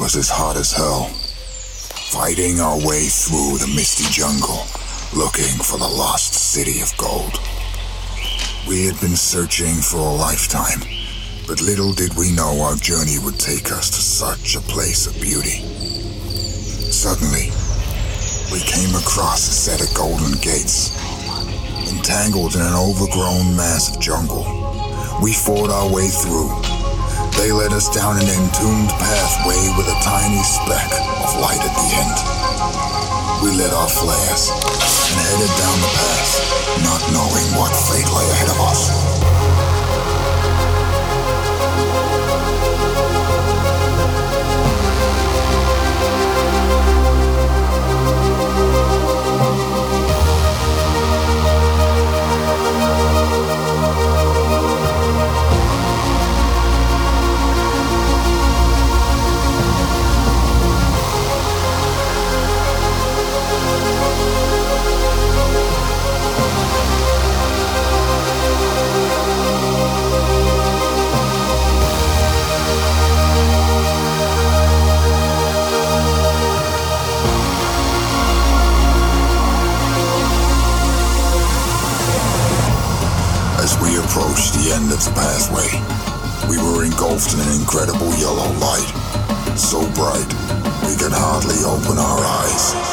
was as hot as hell. Fighting our way through the misty jungle, looking for the lost city of gold. We had been searching for a lifetime, but little did we know our journey would take us to such a place of beauty. Suddenly, we came across a set of golden gates. Entangled in an overgrown mass of jungle, we fought our way through. They led us down an entombed pathway with a tiny speck of light at the end. We lit our flares and headed down the path, not knowing what fate lay ahead of us. The end of the pathway, we were engulfed in an incredible yellow light. So bright, we could hardly open our eyes.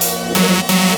Jump, jump.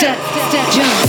step, step, jump.